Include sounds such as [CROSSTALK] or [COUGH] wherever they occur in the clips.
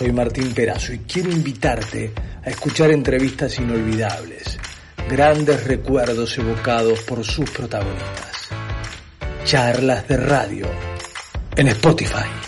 Soy Martín Perazo y quiero invitarte a escuchar entrevistas inolvidables, grandes recuerdos evocados por sus protagonistas. Charlas de radio en Spotify.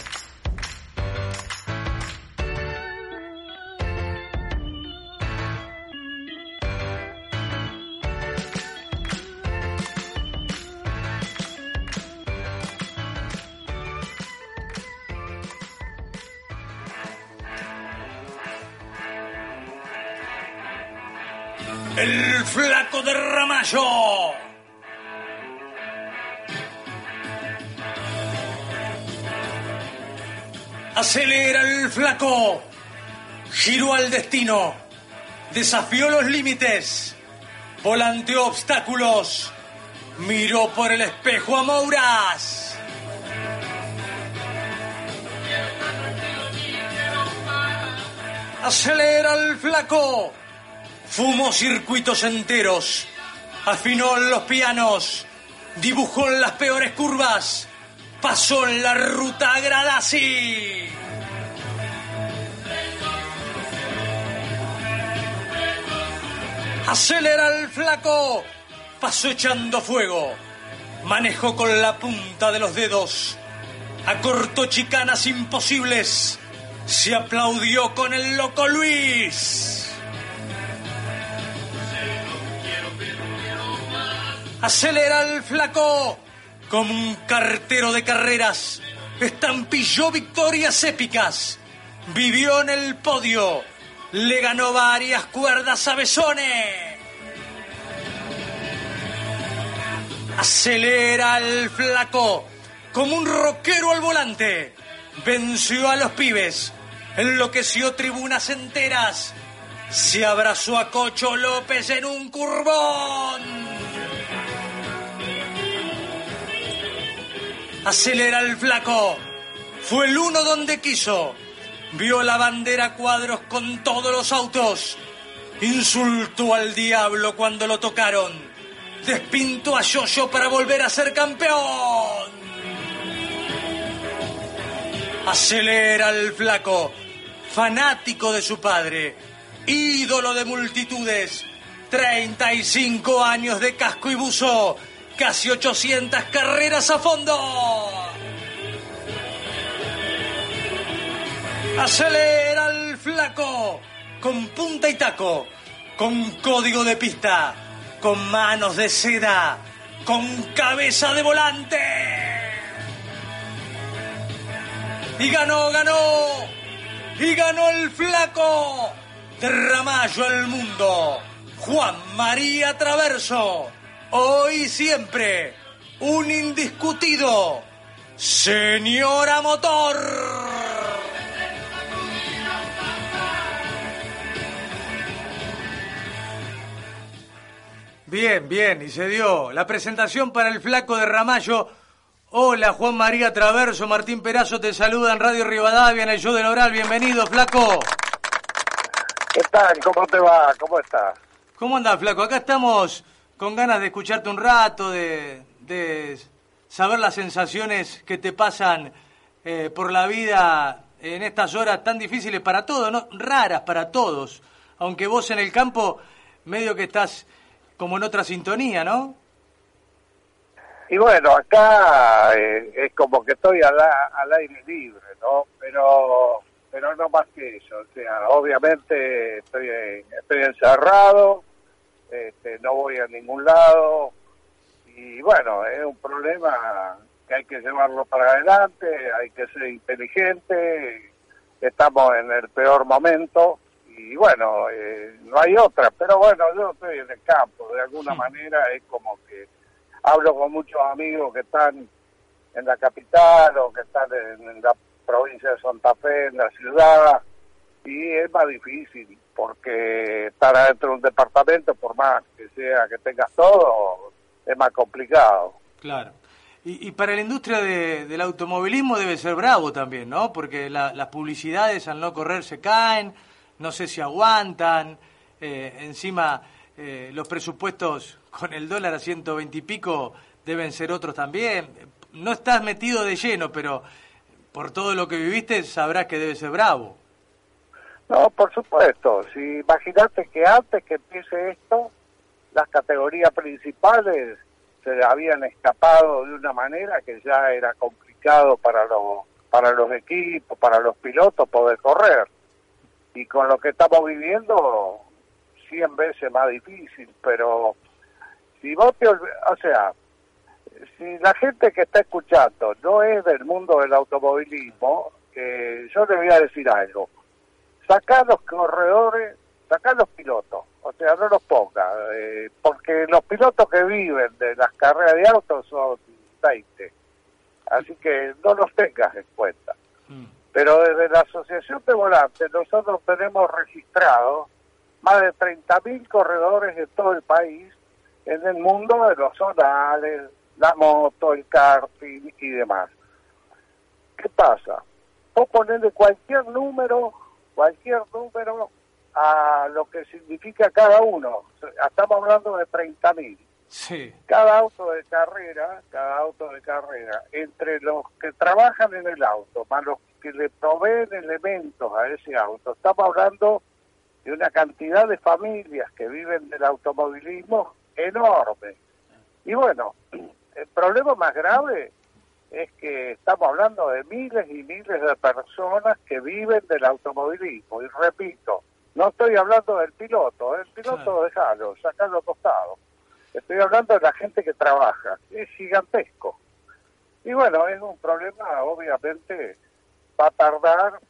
Desafió los límites. Volanteó obstáculos. Miró por el espejo a Mouras. Acelera el flaco. Fumó circuitos enteros, afinó los pianos, dibujó las peores curvas, pasó en la ruta a Gradasi. Acelera el flaco, pasó echando fuego, manejó con la punta de los dedos, acortó chicanas imposibles, se aplaudió con el loco Luis. Acelera el flaco como un cartero de carreras. Estampilló victorias épicas. Vivió en el podio. Le ganó varias cuerdas a Besone. Acelera el flaco como un rockero al volante. Venció a los pibes. Enloqueció tribunas enteras. Se abrazó a Cocho López en un curvón. Acelera el flaco. Fue el uno donde quiso. Vio la bandera cuadros con todos los autos. Insultó al diablo cuando lo tocaron. Despintó a Yoyo para volver a ser campeón. Acelera el flaco. Fanático de su padre. Ídolo de multitudes. 35 años de casco y buzo casi 800 carreras a fondo. Acelera el flaco, con punta y taco, con código de pista, con manos de seda, con cabeza de volante. Y ganó, ganó, y ganó el flaco de Ramallo al mundo, Juan María Traverso hoy siempre, un indiscutido, señora motor. Bien, bien, y se dio la presentación para el flaco de Ramallo. Hola, Juan María Traverso, Martín Perazo te saluda en Radio Rivadavia, en el show del oral. Bienvenido, flaco. ¿Qué tal? ¿Cómo te va? ¿Cómo estás? ¿Cómo andas, flaco? Acá estamos con ganas de escucharte un rato, de, saber las sensaciones que te pasan eh, por la vida en estas horas tan difíciles para todos, ¿no? raras para todos, aunque vos en el campo medio que estás como en otra sintonía, ¿no? Y bueno, acá eh, es como que estoy al, al aire libre, ¿no? Pero pero no más que eso, o sea, obviamente estoy, estoy encerrado, este, no voy a ningún lado y bueno, es un problema que hay que llevarlo para adelante, hay que ser inteligente, estamos en el peor momento y bueno, eh, no hay otra, pero bueno, yo estoy en el campo, de alguna manera es como que hablo con muchos amigos que están en la capital o que están en la provincia de Santa Fe, en la ciudad, y es más difícil porque estar adentro de un departamento, por más que sea que tengas todo, es más complicado. Claro. Y, para la industria del automovilismo debe ser bravo también, ¿no? Porque las publicidades al no correr se caen, no sé si aguantan, eh, encima eh, los presupuestos con el dólar a 120 y pico deben ser otros también. No estás metido de lleno, pero por todo lo que viviste sabrás que debe ser bravo. No, por supuesto. Si imagínate que antes que empiece esto, las categorías principales se habían escapado de una manera que ya era complicado para los para los equipos, para los pilotos poder correr. Y con lo que estamos viviendo, 100 veces más difícil, pero si vos te o sea, si la gente que está escuchando no es del mundo del automovilismo, eh, yo le voy a decir algo. Sacar los corredores, sacar los pilotos, o sea, no los ponga, eh, porque los pilotos que viven de las carreras de autos son 20. Así que no los tengas en cuenta. Mm. Pero desde la Asociación de Volantes nosotros tenemos registrados más de 30.000 corredores de todo el país en el mundo de los zonales, la moto, el karting y demás. ¿Qué pasa? Vos ponerle cualquier número, cualquier número a lo que significa cada uno. Estamos hablando de 30.000. Sí. Cada auto de carrera, cada auto de carrera, entre los que trabajan en el auto, más los que le proveen elementos a ese auto, estamos hablando de una cantidad de familias que viven del automovilismo enorme. Y bueno, [CLEARS THROAT] el problema más grave es que estamos hablando de miles y miles de personas que viven del automovilismo. Y repito, no estoy hablando del piloto, el piloto déjalo, sacalo costado. Estoy hablando de la gente que trabaja, es gigantesco. Y bueno, es un problema, obviamente, va a tardar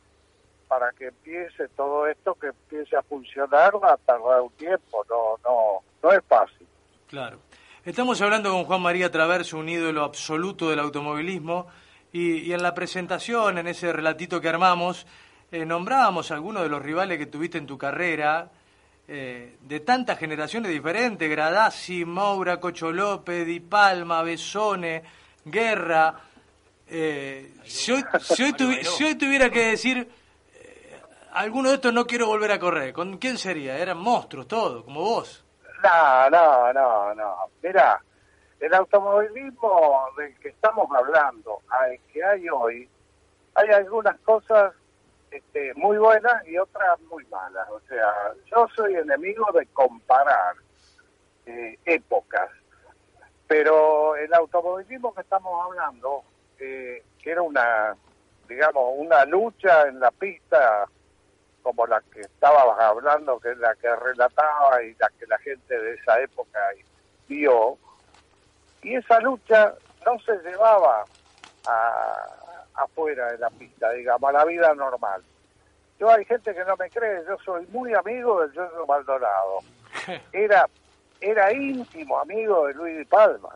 para que empiece todo esto, que empiece a funcionar, va a tardar un tiempo, no, no, no es fácil. Claro. Estamos hablando con Juan María Traverso, un ídolo absoluto del automovilismo, y, en la presentación, en ese relatito que armamos, eh, nombrábamos algunos de los rivales que tuviste en tu carrera, eh, de tantas generaciones diferentes, Gradassi, Moura, Cocho López, Di Palma, Besone, Guerra. Eh, si, hoy, tuviera que decir, alguno de estos no quiero volver a correr, ¿con quién sería? Eran monstruos todos, como vos. No, no, no, no. Mira, el automovilismo del que estamos hablando, al que hay hoy, hay algunas cosas este, muy buenas y otras muy malas. O sea, yo soy enemigo de comparar eh, épocas, pero el automovilismo que estamos hablando, eh, que era una, digamos, una lucha en la pista como la que estabas hablando, que es la que relataba y la que la gente de esa época vio, y esa lucha no se llevaba a, afuera de la pista, digamos, a la vida normal. Yo hay gente que no me cree, yo soy muy amigo del Giorgio Maldonado. [LAUGHS] Era, era íntimo amigo de Luis de Palma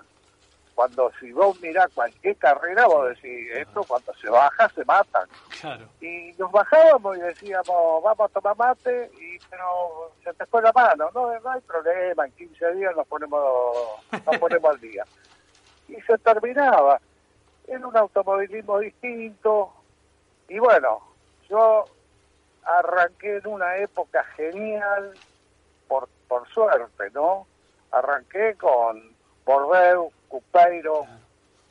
cuando si vos mirás cualquier carrera, vos decís, esto cuando se baja se matan. Y nos bajábamos y decíamos, vamos a tomar mate, y pero se te fue la mano. No, no hay problema, en 15 días nos ponemos, nos ponemos al día. [LAUGHS] Y se terminaba. Era un automovilismo distinto. Y bueno, yo arranqué en una época genial, por, por suerte, ¿no? Arranqué con Bordeaux, Cupeiro,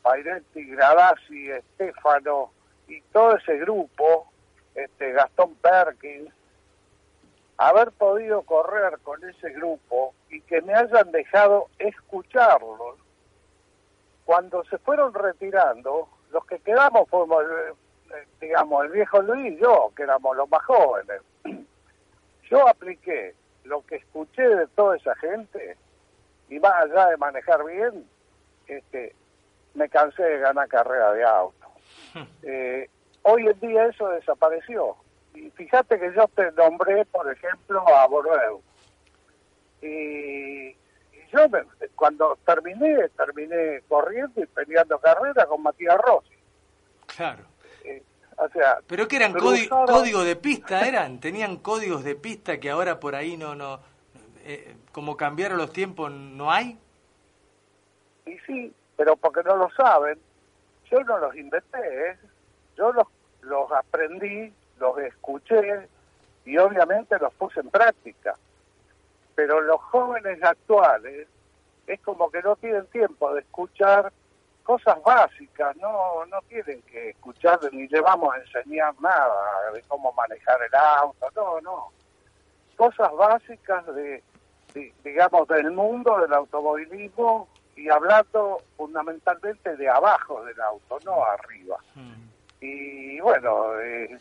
Pairetti, Gradasi, Estefano y todo ese grupo, este Gastón Perkins, haber podido correr con ese grupo y que me hayan dejado escucharlos. Cuando se fueron retirando, los que quedamos fuimos, eh, digamos, el viejo Luis y yo, que éramos los más jóvenes. [CLEARS THROAT] Yo apliqué lo que escuché de toda esa gente y más allá de manejar bien, este, me cansé de ganar carrera de auto. [LAUGHS] Eh, hoy en día eso desapareció. Y fíjate que yo te nombré, por ejemplo, a Bordeaux. Y, yo cuando terminé, terminé corriendo y peleando carrera con Matías Rossi. Claro. Eh, o sea, pero que eran códigos de pista, eran, tenían códigos de pista que ahora por ahí no, no, eh, como cambiaron los tiempos, no hay. Y sí, pero porque no lo saben, yo no los inventé, ¿eh? yo los, los aprendí, los escuché y obviamente los puse en práctica. Pero los jóvenes actuales es como que no tienen tiempo de escuchar cosas básicas, no, no tienen que escuchar ni le vamos a enseñar nada de cómo manejar el auto, no, no. Cosas básicas de, digamos, del mundo del automovilismo y hablando fundamentalmente de abajo del auto, no arriba. Mm. Y bueno, eh,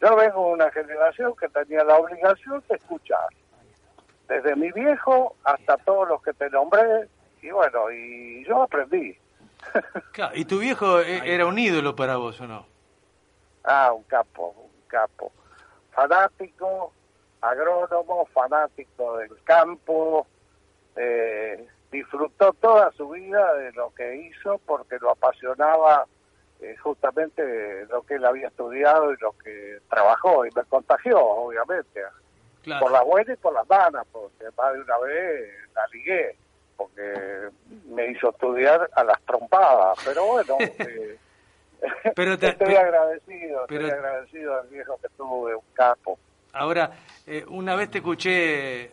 yo vengo de una generación que tenía la obligación de escuchar, desde mi viejo hasta todos los que te nombré, y bueno, y yo aprendí. ¿Y tu viejo e-, era un ídolo para vos o no? Ah, un capo, un capo. Fanático, agrónomo, fanático del campo, eh, disfrutó toda su vida de lo que hizo porque lo apasionaba eh, justamente lo que él había estudiado y lo que trabajó y me contagió, obviamente, por la buena y por las malas, porque más de una vez la ligué, porque me hizo estudiar a las trompadas, pero bueno, [LAUGHS] eh, pero estoy agradecido, estoy agradecido al viejo que tuve, un capo. Ahora, eh, una vez te escuché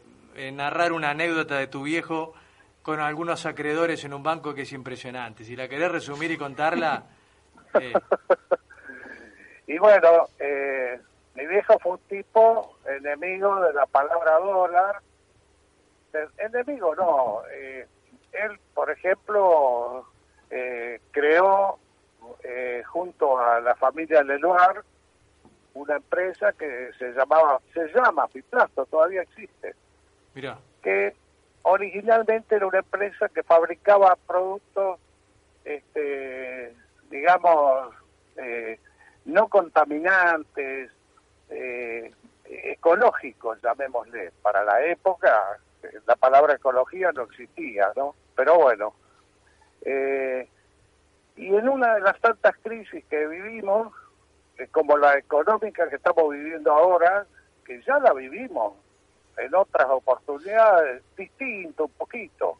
narrar una anécdota de tu viejo con algunos acreedores en un banco que es impresionante. Si la querés resumir y contarla... [LAUGHS] y bueno, eh, mi viejo fue un tipo enemigo de la palabra dólar. enemigo no. Eh, él, por ejemplo, eh, creó junto a la familia Lenoir una empresa que se llamaba, se llama Fiplasto, todavía existe. Mira. Que originalmente era una empresa que fabricaba productos este, digamos, eh, no contaminantes, eh, ecológicos, llamémosle. Para la época, eh, la palabra ecología no existía, ¿no? Pero bueno. y en una de las tantas crisis que vivimos, como la económica que estamos viviendo ahora, que ya la vivimos en otras oportunidades, distinto un poquito,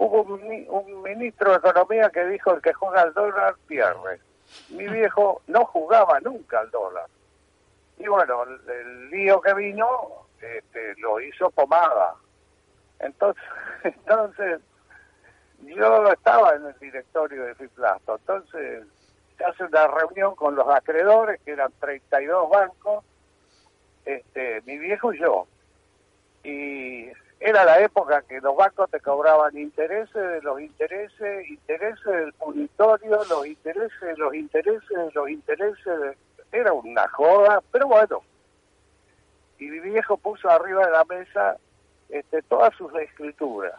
Hubo un, ministro de Economía que dijo el que juega al dólar pierde. Mi viejo no jugaba nunca al dólar. Y bueno, el, lío que vino este, lo hizo pomada. Entonces, [LAUGHS] entonces yo estaba en el directorio de Fiplasto. Entonces se hace una reunión con los acreedores, que eran 32 bancos, este, mi viejo y yo. Y era la época que los bancos te cobraban intereses de los intereses, intereses del punitorio, los intereses, los intereses, los intereses. Era una joda, pero bueno. Y mi viejo puso arriba de la mesa este, todas sus escrituras,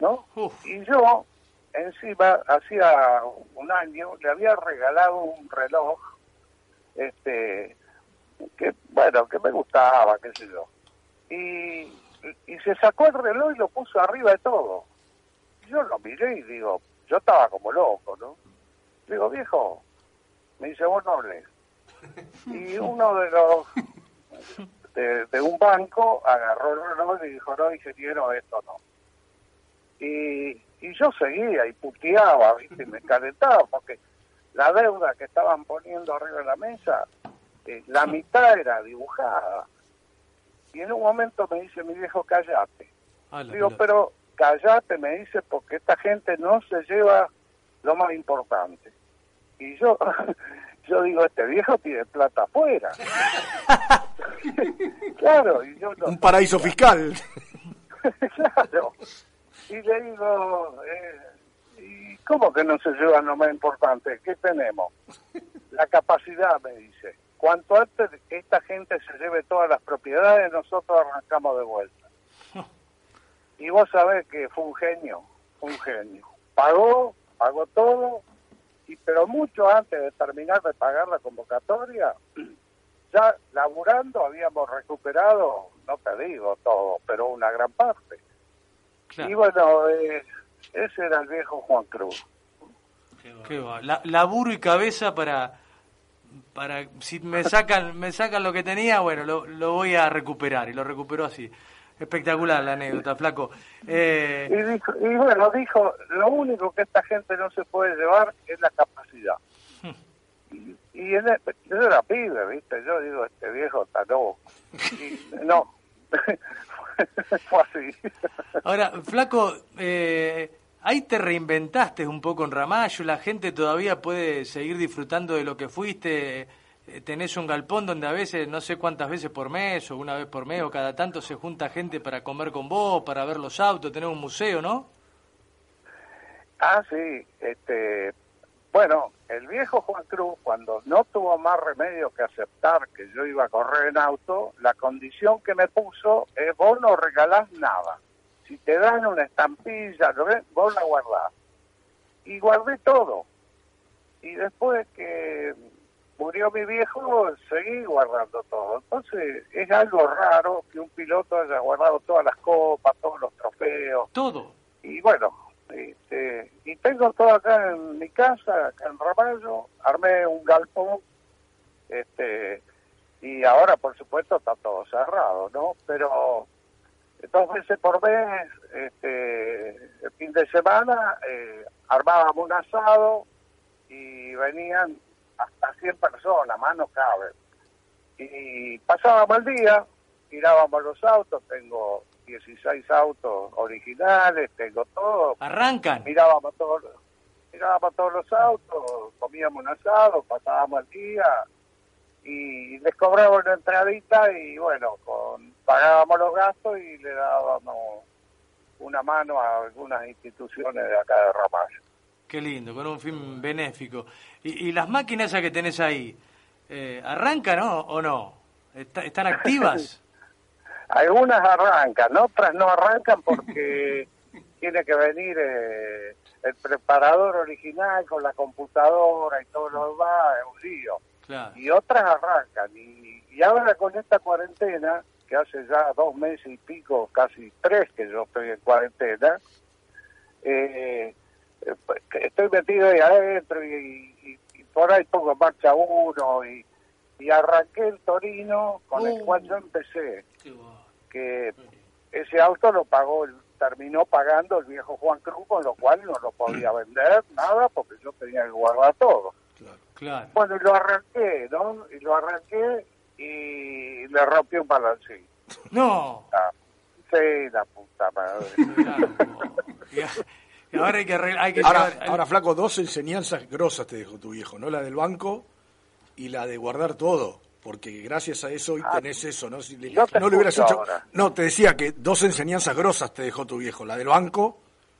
¿no? Y yo, encima, hacía un año, le había regalado un reloj, este, que, bueno, que me gustaba, qué sé yo. Y y se sacó el reloj y lo puso arriba de todo. Yo lo miré y digo, yo estaba como loco, ¿no? Digo, viejo, me dice, vos no hables. Y uno de los, de, un banco, agarró el reloj y dijo, no, ingeniero, esto no. Y, y yo seguía y puteaba, ¿viste? me calentaba porque la deuda que estaban poniendo arriba de la mesa, eh, la mitad era dibujada. Y en un momento me dice mi viejo, callate. Ah, digo, pero callate, me dice, porque esta gente no se lleva lo más importante. Y yo, [LAUGHS] yo digo, este viejo tiene plata afuera. [LAUGHS] claro, y yo Un paraíso fiscal. [LAUGHS] claro. Y le digo, eh, ¿y cómo que no se lleva lo más importante? ¿Qué tenemos? La capacidad, me dice. Cuanto antes esta gente se lleve todas las propiedades, nosotros arrancamos de vuelta. [LAUGHS] Y vos sabés que fue un genio, un genio. Pagó, pagó todo, y pero mucho antes de terminar de pagar la convocatoria, [CLEARS THROAT] ya laburando habíamos recuperado, no te digo todo, pero una gran parte. Y bueno, eh, ese era el viejo Juan Cruz. Qué va. La, laburo y cabeza para para si me sacan me sacan lo que tenía, bueno, lo, lo voy a recuperar y lo recuperó así. Espectacular la anécdota, flaco. Eh... Y, dijo, y bueno, dijo, lo único que esta gente no se puede llevar es la capacidad. y, y en yo era pibe, ¿viste? Yo digo, este viejo está loco. [LAUGHS] no, [LAUGHS] fue así. Ahora, flaco, eh, ahí te reinventaste un poco en Ramallo, la gente todavía puede seguir disfrutando de lo que fuiste, tenés un galpón donde a veces, no sé cuántas veces por mes, o una vez por mes, o cada tanto se junta gente para comer con vos, para ver los autos, tener un museo, ¿no? Ah, sí, este, bueno, el viejo Juan Cruz, cuando no tuvo más remedio que aceptar que yo iba a correr en auto, la condición que me puso es vos no regalás nada. Si te dan una estampilla, vos la guardás. Y guardé todo. Y después que murió mi viejo, seguí guardando todo. Entonces es algo raro que un piloto haya guardado todas las copas, todos los trofeos. Todo. Y bueno, este, y tengo todo acá en mi casa, acá en Ramallo, armé un galpón, este, y ahora por supuesto está todo cerrado, ¿no? Pero dos veces por mes, este, el fin de semana, eh, armábamos un asado y venían hasta 100 personas, más no cabe. Y pasábamos el día, tirábamos los autos, tengo 16 autos originales, tengo todo. Arrancan. Mirábamos todos, mirábamos todos los autos, comíamos un asado, pasábamos el día y les cobraba una entradita y bueno, con, pagábamos los gastos y le dábamos una mano a algunas instituciones de acá de Ramallo. Qué lindo, con un fin benéfico. ¿Y, y las máquinas que tenés ahí, eh, arrancan o no? ¿Están activas? [LAUGHS] Algunas arrancan, otras no arrancan porque [LAUGHS] tiene que venir eh, el preparador original con la computadora y todo lo demás, es un lío y otras arrancan. Y, y, ahora con esta cuarentena, que hace ya dos meses y pico, casi tres que yo estoy en cuarentena, eh, estoy metido ahí adentro y, por ahí pongo en marcha uno y, arranqué el Torino con el cual yo empecé. Que ese auto lo pagó, terminó pagando el viejo Juan Cruz, con lo cual no lo podía [CLEARS THROAT] vender, nada, porque yo tenía que guardar todo. Bueno, y lo arranqué, ¿no? Y lo arranqué y le rompí un balancín. No. Ah, sí, la puta madre. y ahora hay que Hay que ahora, ahora, flaco, dos enseñanzas grosas te dejó tu viejo, ¿no? La del banco y la de guardar todo. Porque gracias a eso hoy ah, tenés eso, ¿no? Si no le hubieras hecho. No, te decía que dos enseñanzas grosas te dejó tu viejo. La del banco,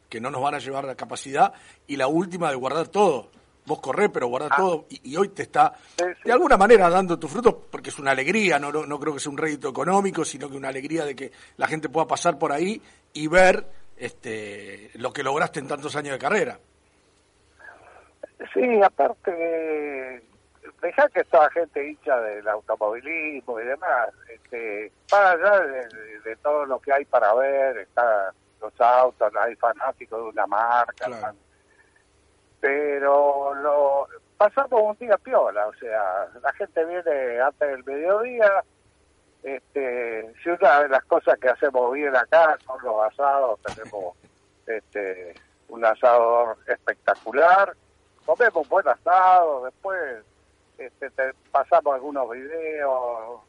que no nos van a llevar la capacidad, y la última de guardar todo vos corrés, pero guardás ah. todo y, hoy te está de alguna manera dando tu fruto porque es una alegría, no, no, creo que sea un rédito económico, sino que una alegría de que la gente pueda pasar por ahí y ver este lo que lograste en tantos años de carrera. Sí, aparte, dejar que esta gente hincha del automovilismo y demás, este, para allá de, todo lo que hay para ver, está los autos, hay fanáticos de una marca, pero lo pasamos un día piola, o sea, la gente viene antes del mediodía, este, si una de las cosas que hacemos bien acá son los asados, tenemos [LAUGHS] este un asador espectacular, comemos un buen asado, después este, pasamos algunos videos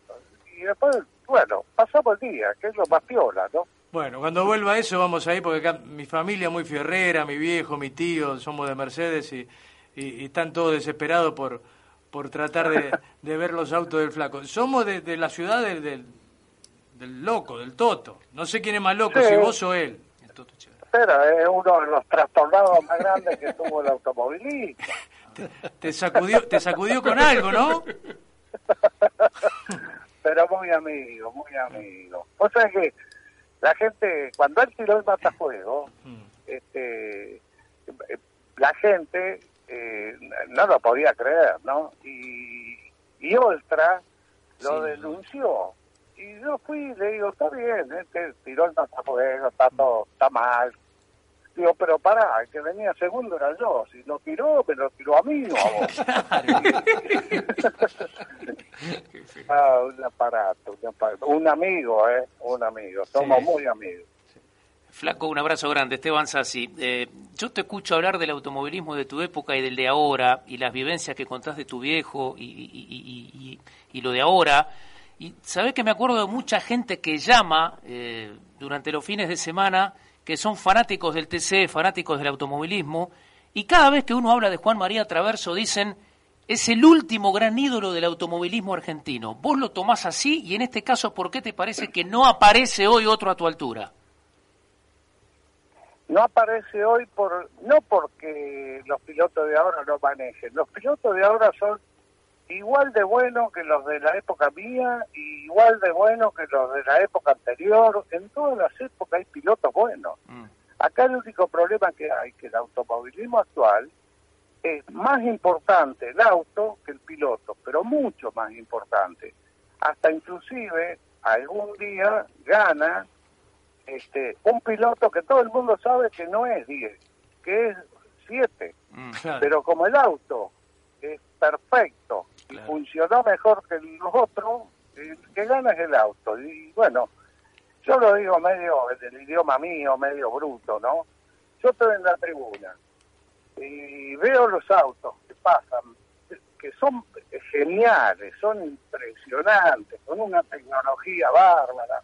y después, bueno, pasamos el día, que es lo más piola, ¿no? Bueno, cuando vuelva a eso vamos ahí porque acá mi familia muy fierrera, mi viejo, mi tío, somos de Mercedes y, y, están todos desesperados por, por tratar de, de, ver los autos del flaco. Somos de, de la ciudad del, del, loco, del Toto. No sé quién es más loco, si vos o él. Espera, es uno de los trastornados más grandes que tuvo el automovilismo. [LAUGHS] te, sacudió, te sacudió con algo, ¿no? [LAUGHS] Pero muy amigo, muy amigo. O sea que la gente, cuando él tiró el matafuego, mm. este, la gente eh, no lo podía creer, ¿no? Y, y Oltra lo denunció. Y yo fui y le digo, está bien, este tiró el matafuego, está todo, está mal, Digo, pero pará, el que venía segundo era yo. Si lo tiró, me lo tiró a mí o a vos. [LAUGHS] [LAUGHS] ah, un aparato, un amigo, ¿eh? Un amigo. Somos muy amigos. Flaco, un abrazo grande. Esteban Sassi, eh, yo te escucho hablar del automovilismo de tu época y del de ahora, y las vivencias que contás de tu viejo y, lo de ahora. Y sabés que me acuerdo de mucha gente que llama eh, durante los fines de semana que son fanáticos del TC, fanáticos del automovilismo, y cada vez que uno habla de Juan María Traverso dicen, es el último gran ídolo del automovilismo argentino. Vos lo tomás así y en este caso, ¿por qué te parece que no aparece hoy otro a tu altura? No aparece hoy por no porque los pilotos de ahora no manejen. Los pilotos de ahora son igual de buenos que los de la época mía y igual de buenos que los de la época anterior. En todas las épocas hay pilotos buenos. Mm. Acá el único problema que hay que el automovilismo actual es más importante el auto que el piloto, pero mucho más importante. Hasta inclusive algún día gana este un piloto que todo el mundo sabe que no es 10, que es 7. Mm. Pero como el auto es perfecto y funcionó mejor que los otros, el que gana es el auto. Y bueno, yo lo digo medio en el idioma mío, medio bruto, ¿no? Yo estoy en la tribuna y veo los autos que pasan, que son geniales, son impresionantes, con una tecnología bárbara.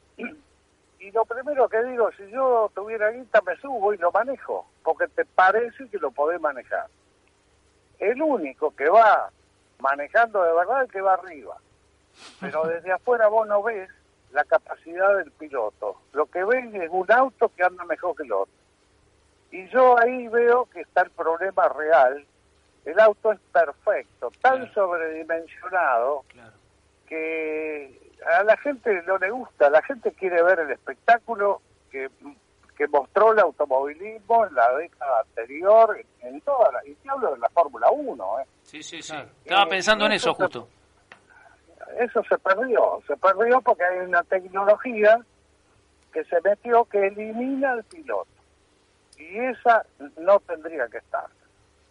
Y lo primero que digo, si yo tuviera guita, me subo y lo manejo, porque te parece que lo podés manejar. El único que va manejando de verdad es el que va arriba. Pero [LAUGHS] desde afuera vos no ves la capacidad del piloto. Lo que ven es un auto que anda mejor que el otro. Y yo ahí veo que está el problema real. El auto es perfecto, tan sobredimensionado que a la gente no le gusta. La gente quiere ver el espectáculo que, que mostró el automovilismo en la década anterior, en, toda la... Y te hablo de la Fórmula 1, ¿eh? Sí, sí, sí. Estaba pensando en eso justo. eso se perdió. Se perdió porque hay una tecnología que se metió que elimina al piloto y esa no tendría que estar.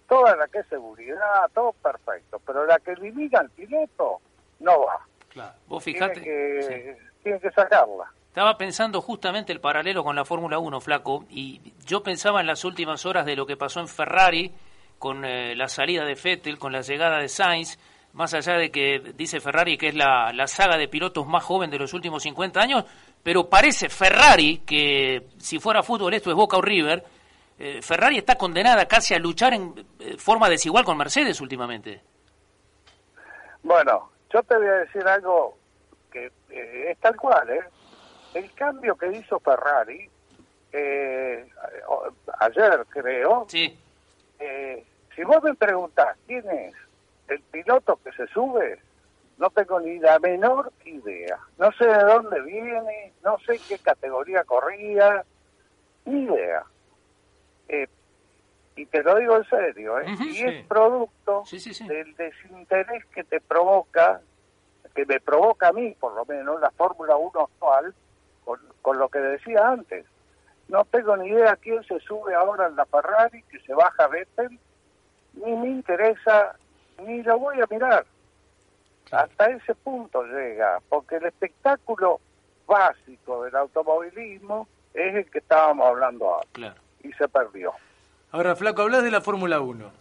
Toda la que es seguridad, todo perfecto, pero la que elimina al piloto no va. Claro. Vos fijate. Que, sacarla. Estaba pensando justamente el paralelo con la Fórmula 1, Flaco, y yo pensaba en las últimas horas de lo que pasó en Ferrari con eh, la salida de Vettel, con la llegada de Sainz, más allá de que dice Ferrari que es la, la saga de pilotos más joven de los últimos 50 años, pero parece Ferrari que si fuera fútbol esto es Boca o River, eh, Ferrari está condenada casi a luchar en eh, forma desigual con Mercedes últimamente. Bueno, yo te voy a decir algo que eh, es tal cual, ¿eh? El cambio que hizo Ferrari ayer, creo, sí. si vos me preguntás quién es el piloto que se sube, no tengo ni la menor idea. No sé de dónde viene, no sé qué categoría corría, ni idea. Eh, y te lo digo en serio, ¿eh? y es producto del desinterés que te provoca, que me provoca a mí, por lo menos, la Fórmula 1 actual, con, con lo que decía antes. No tengo ni idea quién se sube ahora en la Ferrari, que se baja Vettel, ni me interesa, ni lo voy a mirar. Hasta ese punto llega, porque el espectáculo básico del automovilismo es el que estábamos hablando ahora. Claro y se perdió. Ahora, Flaco, hablas de la Fórmula 1.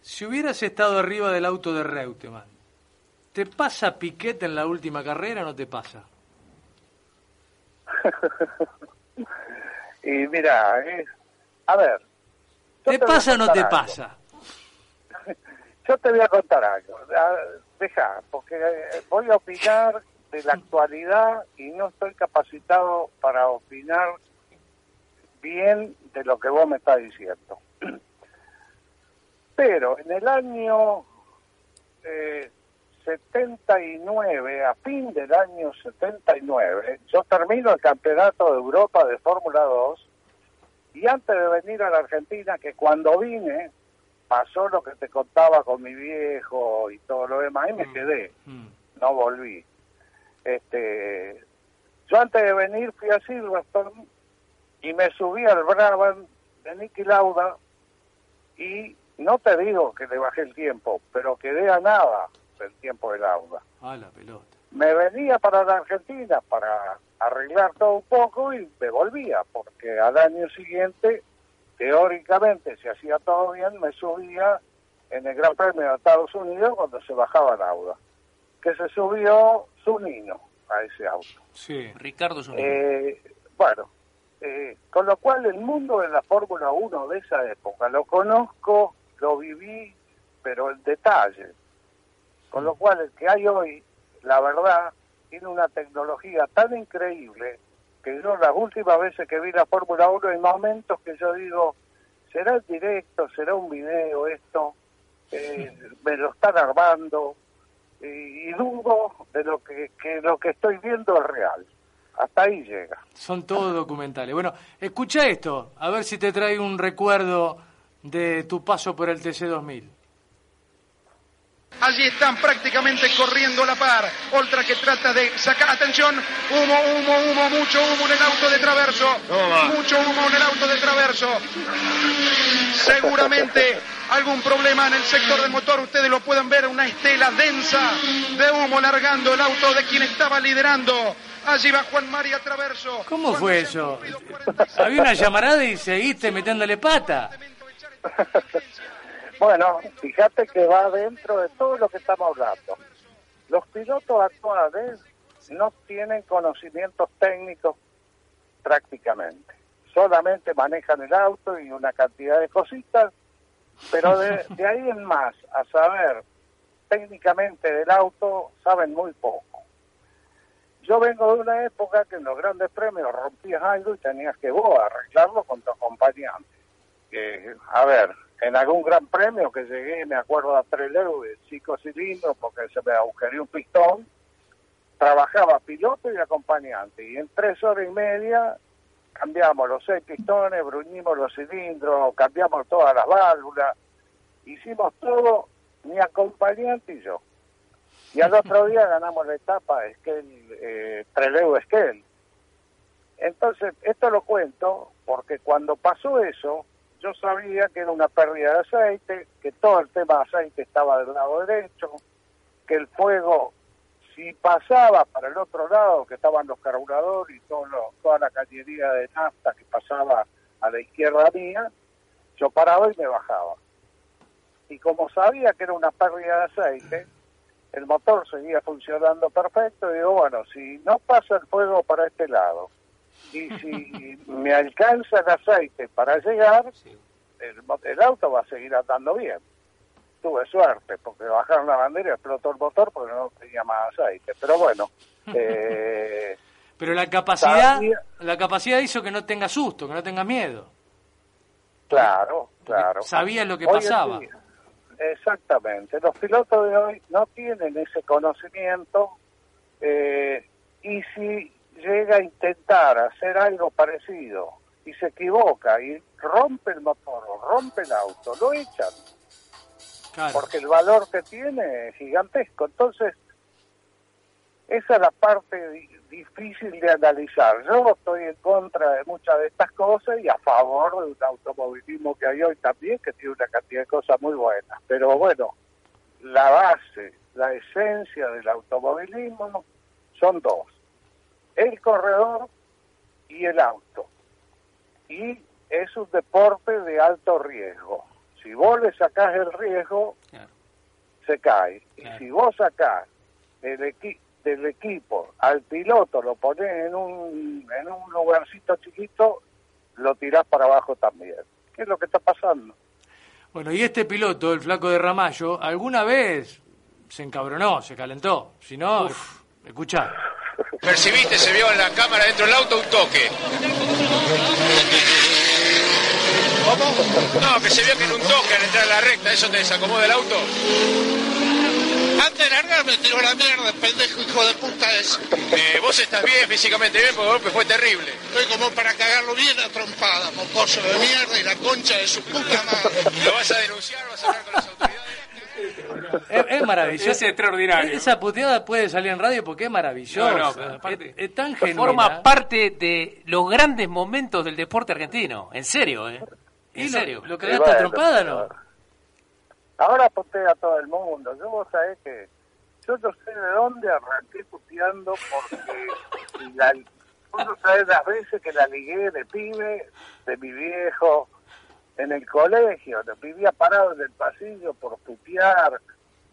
Si hubieras estado arriba del auto de Reutemann, ¿te pasa piquete en la última carrera o no te pasa? [LAUGHS] y mira, es, a ver. ¿Te, pasa o no te pasa? [LAUGHS] yo te voy a contar algo. Deja, porque eh, voy a opinar de la actualidad y no estoy capacitado para opinar bien de lo que vos me estás diciendo. [CLEARS THROAT] Pero en el año 79, eh, a fin del año 79, yo termino el campeonato de Europa de Fórmula 2 y antes de venir a la Argentina, que cuando vine pasó lo que te contaba con mi viejo y todo lo demás y me mm, quedé, mm. no volví. Este, yo antes de venir fui a Silverstone y me subí al Brabant de Nicky Lauda y no te digo que le bajé el tiempo, pero quedé a nada del tiempo de Lauda. Ah, la pelota. Me venía para la Argentina para arreglar todo un poco y me volvía, porque al año siguiente, teóricamente, si hacía todo bien, me subía en el Gran Premio de Estados Unidos cuando se bajaba Lauda, que se subió su niño a ese auto. Sí, Ricardo Zunino. Eh, bueno, Eh, con lo cual el mundo de la Fórmula 1 de esa época lo conozco, lo viví, pero en detalle. Con lo cual el que hay hoy, la verdad, tiene una tecnología tan increíble que yo las últimas veces que vi la Fórmula 1 hay momentos que yo digo, será el directo, será un video esto, eh, me lo están armando y, dudo de lo que, que lo que estoy viendo es real. Hasta ahí llega. Son todos documentales. Bueno, escucha esto, a ver si te trae un recuerdo de tu paso por el TC2000. Allí están prácticamente corriendo la par. Oltra que trata de sacar. Atención. Humo, humo, humo. Mucho humo en el auto de Traverso. Mucho humo en el auto de Traverso. Seguramente algún problema en el sector del motor. Ustedes lo pueden ver. Una estela densa de humo largando el auto de quien estaba liderando. Allí va Juan María Traverso. ¿Cómo fue eso? [LAUGHS] Había una llamarada y seguiste metiéndole pata. Bueno, fíjate que va dentro de todo lo que estamos hablando. Los pilotos actuales no tienen conocimientos técnicos prácticamente. Solamente manejan el auto y una cantidad de cositas, pero de, [LAUGHS] ahí en más, a saber técnicamente del auto, saben muy poco. Yo vengo de una época que en los grandes premios rompías algo y tenías que vos arreglarlo con tu acompañante. A ver, en algún gran premio que llegué, me acuerdo a Trelew de cinco cilindros porque se me agujereó un pistón, trabajaba piloto y acompañante y en tres horas y media cambiamos los seis pistones, bruñimos los cilindros, cambiamos todas las válvulas, hicimos todo mi acompañante y yo. Y al otro día ganamos la etapa Esquel, eh, Trelew Esquel. Entonces, esto lo cuento porque cuando pasó eso, yo sabía que era una pérdida de aceite, que todo el tema de aceite estaba del lado derecho, que el fuego, si pasaba para el otro lado, que estaban los carburadores y todo toda la cañería de nafta que pasaba a la izquierda mía, yo paraba y me bajaba. Y como sabía que era una pérdida de aceite, el motor seguía funcionando perfecto, y digo, bueno, si no pasa el fuego para este lado, y si [LAUGHS] me alcanza el aceite para llegar, el, auto va a seguir andando bien. Tuve suerte, porque bajaron la bandera y explotó el motor porque no tenía más aceite. Pero bueno. [LAUGHS] Eh, Pero la capacidad, la capacidad hizo que no tenga susto, que no tenga miedo. Claro, claro. Sabía lo que pasaba. Exactamente. Los pilotos de hoy no tienen ese conocimiento eh, y si llega a intentar hacer algo parecido y se equivoca y rompe el motor o rompe el auto, lo echan. Porque el valor que tiene es gigantesco. Entonces, esa es la parte difícil de analizar. Yo estoy en contra de muchas de estas cosas y a favor de un automovilismo que hay hoy también, que tiene una cantidad de cosas muy buenas. Pero bueno, la base, la esencia del automovilismo son dos el corredor y el auto. Y es un deporte de alto riesgo. Si vos le sacás el riesgo, se cae. Y si vos sacás el del equipo al piloto, lo pones en un, en un lugarcito chiquito, lo tirás para abajo también. ¿Qué es lo que está pasando? Bueno, y este piloto, el flaco de Ramallo, alguna vez se encabronó, se calentó. Si no, escuchá. ¿Percibiste? Se vio en la cámara dentro del auto un toque. ¿Cómo? No, que se vio que en un toque al entrar a la recta, ¿eso te desacomoda el auto? Antes de largar me tiró la mierda, pendejo hijo de puta ese. Eh, vos estás bien, físicamente bien, porque el golpe fue terrible. Estoy como para cagarlo bien a trompada, mocoso de mierda y la concha de su puta madre. ¿Lo vas a denunciar? ¿Vas a hablar con las autoridades? Es, maravilloso. Es extraordinario. Esa puteada puede salir en radio porque es maravilloso. es, tan genuina. Forma parte de los grandes momentos del deporte argentino. En serio, ¿eh? En serio. Lo, que da trompada, ¿no? Ahora putea a todo el mundo. Yo vos sabés que yo no sé de dónde arranqué puteando porque la, vos no sabés las veces que la ligué de pibe, de mi viejo, en el colegio, vivía parado en el pasillo por putear,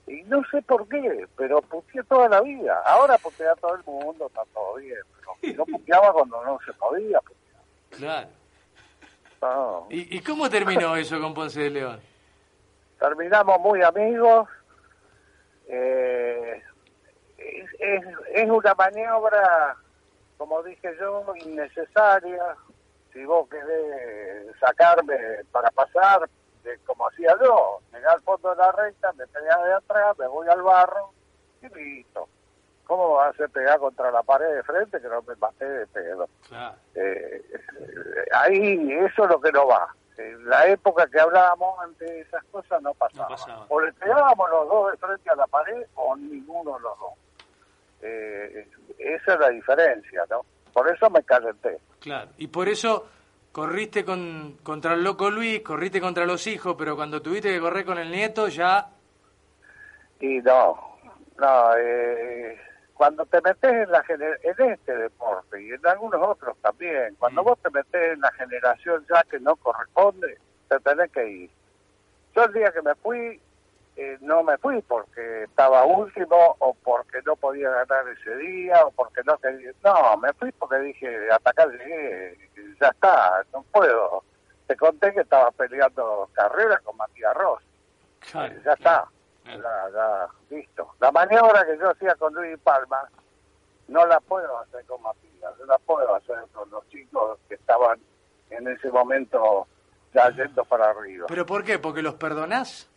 y no sé por qué, pero puteé toda la vida. Ahora putea todo el mundo, está todo bien, pero no puteaba cuando no se podía putear. Claro. ¿Y, cómo terminó eso con Ponce de León? Terminamos muy amigos. Eh, es, es, una maniobra, como dije yo, innecesaria. Si vos querés sacarme para pasar, como hacía yo, llegar al fondo de la recta, me pegaba de atrás, me voy al barro y listo. ¿Cómo va a ser pegar contra la pared de frente que no me maté de pedo? Eh, ahí eso es lo que no va. En la época que hablábamos antes, esas cosas no pasaban. O le pegábamos los dos de frente a la pared o ninguno de los dos. Eh, esa es la diferencia, ¿no? Por eso me calenté. Claro, y por eso corriste con, contra el loco Luis, corriste contra los hijos, pero cuando tuviste que correr con el nieto ya... Y no, no, eh, cuando te metes en, la en este deporte y en algunos otros también, cuando mm. vos te metes en la generación ya que no corresponde, te tenés que ir. Yo el día que me fui, eh, no me fui porque estaba último o porque no podía ganar ese día o porque no quería. No, me fui porque dije, hasta acá llegué, ya está, no puedo. Te conté que estaba peleando carrera con Matías Ross. ya está ya, listo. La maniobra que yo hacía con Luis Palma, no la puedo hacer con Matías, no la puedo hacer con los chicos que estaban en ese momento ya yendo para arriba. ¿Pero por qué? ¿Porque los perdonás?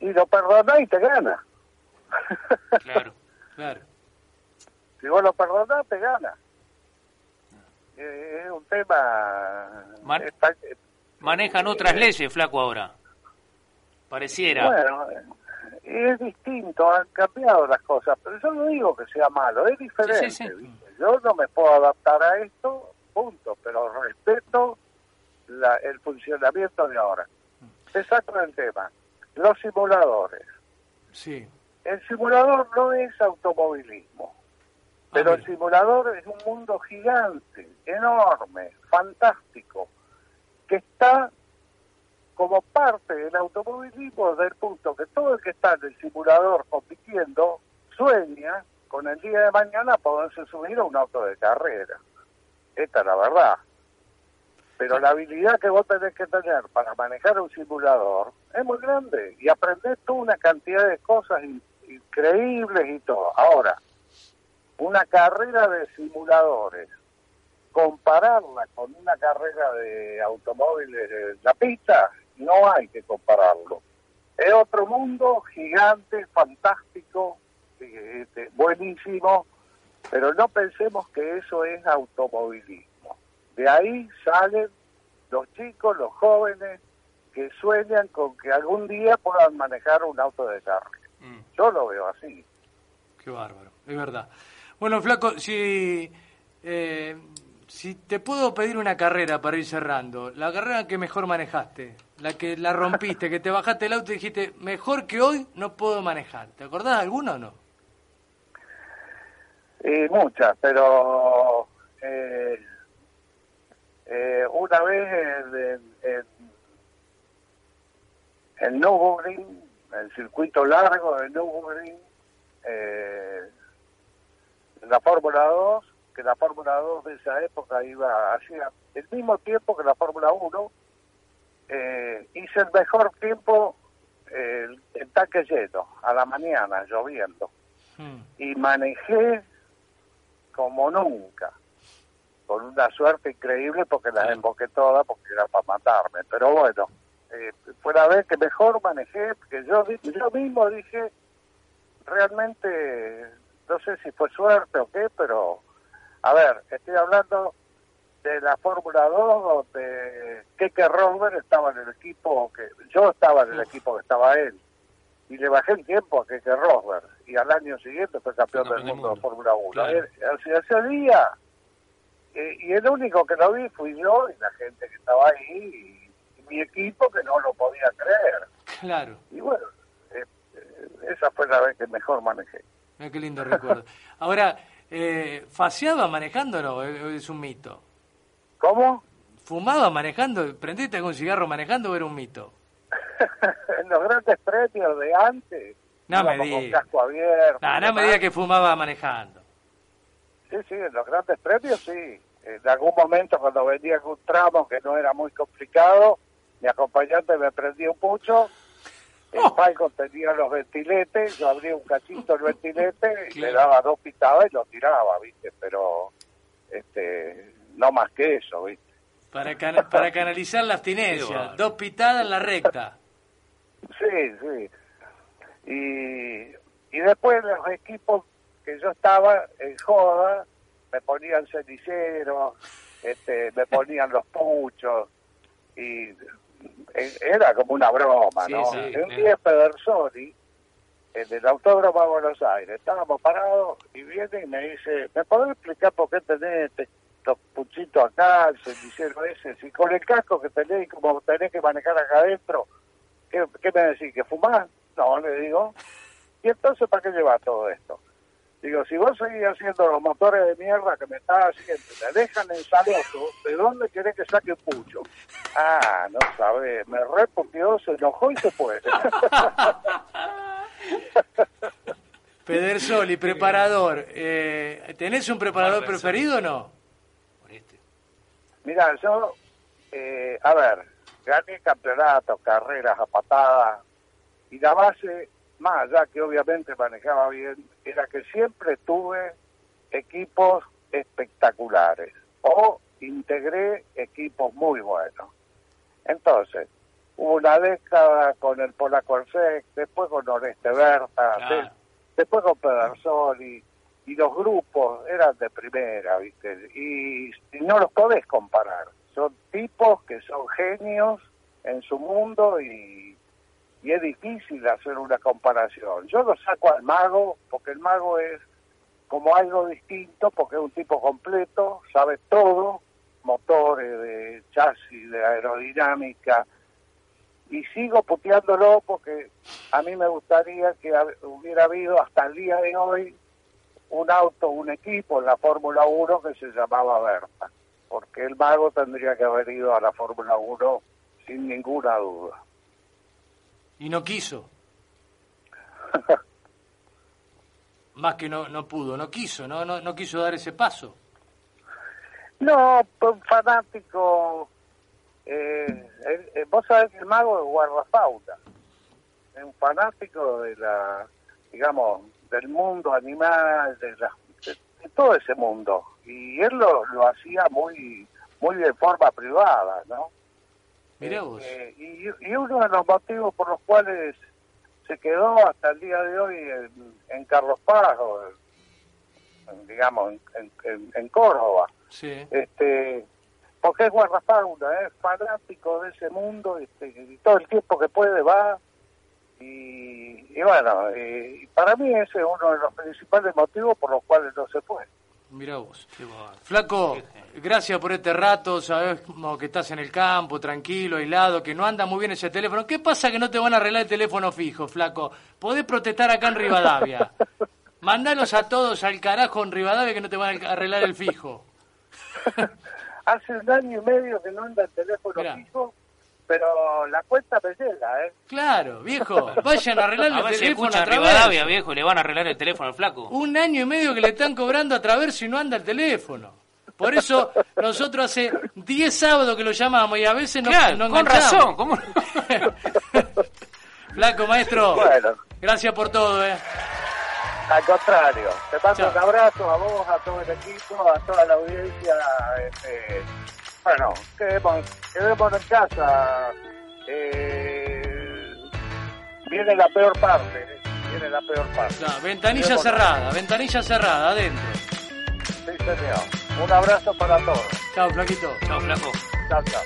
Y lo perdonás y te gana. Claro, [LAUGHS] claro. Si vos lo perdonás, te gana. Es un tema... manejan otras leyes, flaco, ahora. Pareciera. Bueno, es distinto, han cambiado las cosas, pero yo no digo que sea malo, es diferente. Yo no me puedo adaptar a esto, punto, pero respeto la, el funcionamiento de ahora. Exacto el tema. Los simuladores. Sí. El simulador no es automovilismo, pero el simulador es un mundo gigante, enorme, fantástico, que está como parte del automovilismo desde el punto que todo el que está en el simulador compitiendo sueña con el día de mañana poderse subir a un auto de carrera. Esta es la verdad. Pero la habilidad que vos tenés que tener para manejar un simulador es muy grande y aprendés toda una cantidad de cosas increíbles y todo. Ahora, una carrera de simuladores, compararla con una carrera de automóviles de la pista no hay que compararlo. Es otro mundo gigante, fantástico, este, buenísimo, pero no pensemos que eso es automovilismo. De ahí salen los chicos, los jóvenes, que sueñan con que algún día puedan manejar un auto de carga. Mm. Yo lo veo así. Qué bárbaro, es verdad. Bueno, Flaco, si eh, si te puedo pedir una carrera para ir cerrando, la carrera que mejor manejaste, la que la rompiste, que te bajaste el auto y dijiste, mejor que hoy no puedo manejar. ¿Te acordás alguna o no? Eh, muchas, pero eh, eh, una vez en, en, en el circuito largo de Nürburgring, eh, en la Fórmula 2, que la Fórmula 2 de esa época iba hacía el mismo tiempo que la Fórmula 1, eh, hice el mejor tiempo el, tanque lleno, a la mañana, lloviendo. Hmm. Y manejé como nunca, con una suerte increíble porque las emboqué todas porque era para matarme. Pero bueno, eh, fue la vez que mejor manejé, que yo, yo mismo dije, realmente, no sé si fue suerte o qué, pero a ver, estoy hablando de la Fórmula 2 donde Keke Rosberg estaba en el equipo que yo estaba en el equipo que estaba él y le bajé el tiempo a Keke Rosberg y al año siguiente fue campeón del mundo de Fórmula 1. Ese día eh, y el único que lo vi fui yo y la gente que estaba ahí y, mi equipo que no lo podía creer. Claro. Y bueno, eh, eh, esa fue la vez que mejor manejé. qué lindo recuerdo. Ahora, eh, ¿Faseaba manejando o no? Es un mito. ¿Cómo? ¿Fumaba manejando? ¿Prendiste algún cigarro manejando o era un mito? en [LAUGHS] los grandes premios de antes. No me digas. No, no me digas que fumaba manejando. Sí, sí, en los grandes premios sí. en algún momento cuando venía un tramo que no era muy complicado, mi acompañante me prendía un pucho, el oh. palco tenía los ventiletes, yo abría un cachito el [LAUGHS] ventilete y le daba dos pitadas y lo tiraba, ¿viste? Pero este no más que eso, ¿viste? Para, para [LAUGHS] canalizar la abstinencia, dos pitadas en la recta. Sí, sí. Y, y después los equipos que yo estaba en joda, me ponían cenicero, este, me ponían los puchos, y e, era como una broma, ¿no? un día Pedersoli, en el Autódromo de Buenos Aires, estábamos parados y viene y me dice, ¿me podés explicar por qué tenés estos puchitos acá, el cenicero ese? Si con el casco que tenés, como tenés que manejar acá adentro, ¿qué, qué me decís? ¿Que fumás? No, le digo. ¿Y entonces para qué llevas todo esto? Digo, si vos seguís haciendo los motores de mierda que me estás haciendo, te dejan en saloso, ¿de dónde querés que saque pucho? Ah, no sabés, me repuqueó, se enojó y se fue. [LAUGHS] Pedersoli, preparador. Eh, ¿Tenés un preparador preferido o no? Mira, yo, eh, a ver, gané campeonatos, carreras a patadas, y la base más allá que obviamente manejaba bien, era que siempre tuve equipos espectaculares o integré equipos muy buenos. Entonces, hubo una década con el Polaco después con Oreste Berta, después con Pedersoli, y los grupos eran de primera, ¿viste? y no los podés comparar. Son tipos que son genios en su mundo y es difícil hacer una comparación. Yo lo saco al mago porque el mago es como algo distinto, porque es un tipo completo, sabe todo, motores, de chasis, de aerodinámica, y sigo puteándolo porque a mí me gustaría que hubiera habido hasta el día de hoy un auto, un equipo en la Fórmula 1 que se llamaba Berta, porque el mago tendría que haber ido a la Fórmula 1 sin ninguna duda. Y no quiso. [LAUGHS] Más que no, no pudo, no quiso, no, no, no quiso dar ese paso. No, un fanático. Eh, eh, vos sabés que el mago es guardafauna. Es un fanático de la, digamos, del mundo animal, de, la, de, todo ese mundo. Y él lo, lo hacía muy, muy de forma privada, ¿no? Este, y, uno de los motivos por los cuales se quedó hasta el día de hoy en, Carlos Paz, o digamos, en, Córdoba. Este, porque es guardafauna, es fanático de ese mundo este, y todo el tiempo que puede va. Y, bueno, y para mí ese es uno de los principales motivos por los cuales no se fue. Mira vos. Flaco, gracias por este rato. Sabemos que estás en el campo, tranquilo, aislado, que no anda muy bien ese teléfono. ¿Qué pasa que no te van a arreglar el teléfono fijo, Flaco? Podés protestar acá en Rivadavia. [LAUGHS] Mandalos a todos al carajo en Rivadavia que no te van a arreglar el fijo. [LAUGHS] Hace un año y medio que no anda el teléfono fijo pero la cuenta me llega, ¿eh? Claro, viejo, vayan a arreglar [LAUGHS] el teléfono a Rivadavia, viejo, le van a arreglar el teléfono al flaco. Un año y medio que le están cobrando a través si no anda el teléfono. Por eso nosotros hace 10 sábados que lo llamamos y a veces no, claro, Con razón, ¿cómo? [LAUGHS] Flaco, maestro, gracias por todo, ¿eh? Al contrario, te mando un abrazo a vos, a todo el equipo, a toda la audiencia. Este, bueno, quedemos, quedemos en casa. Eh, viene la peor parte, viene la peor parte. ventanilla cerrada, ventanilla cerrada, adentro. Sí, señor. Un abrazo para todos. Chao, flaquito. Chao, flaco. Chao, chao.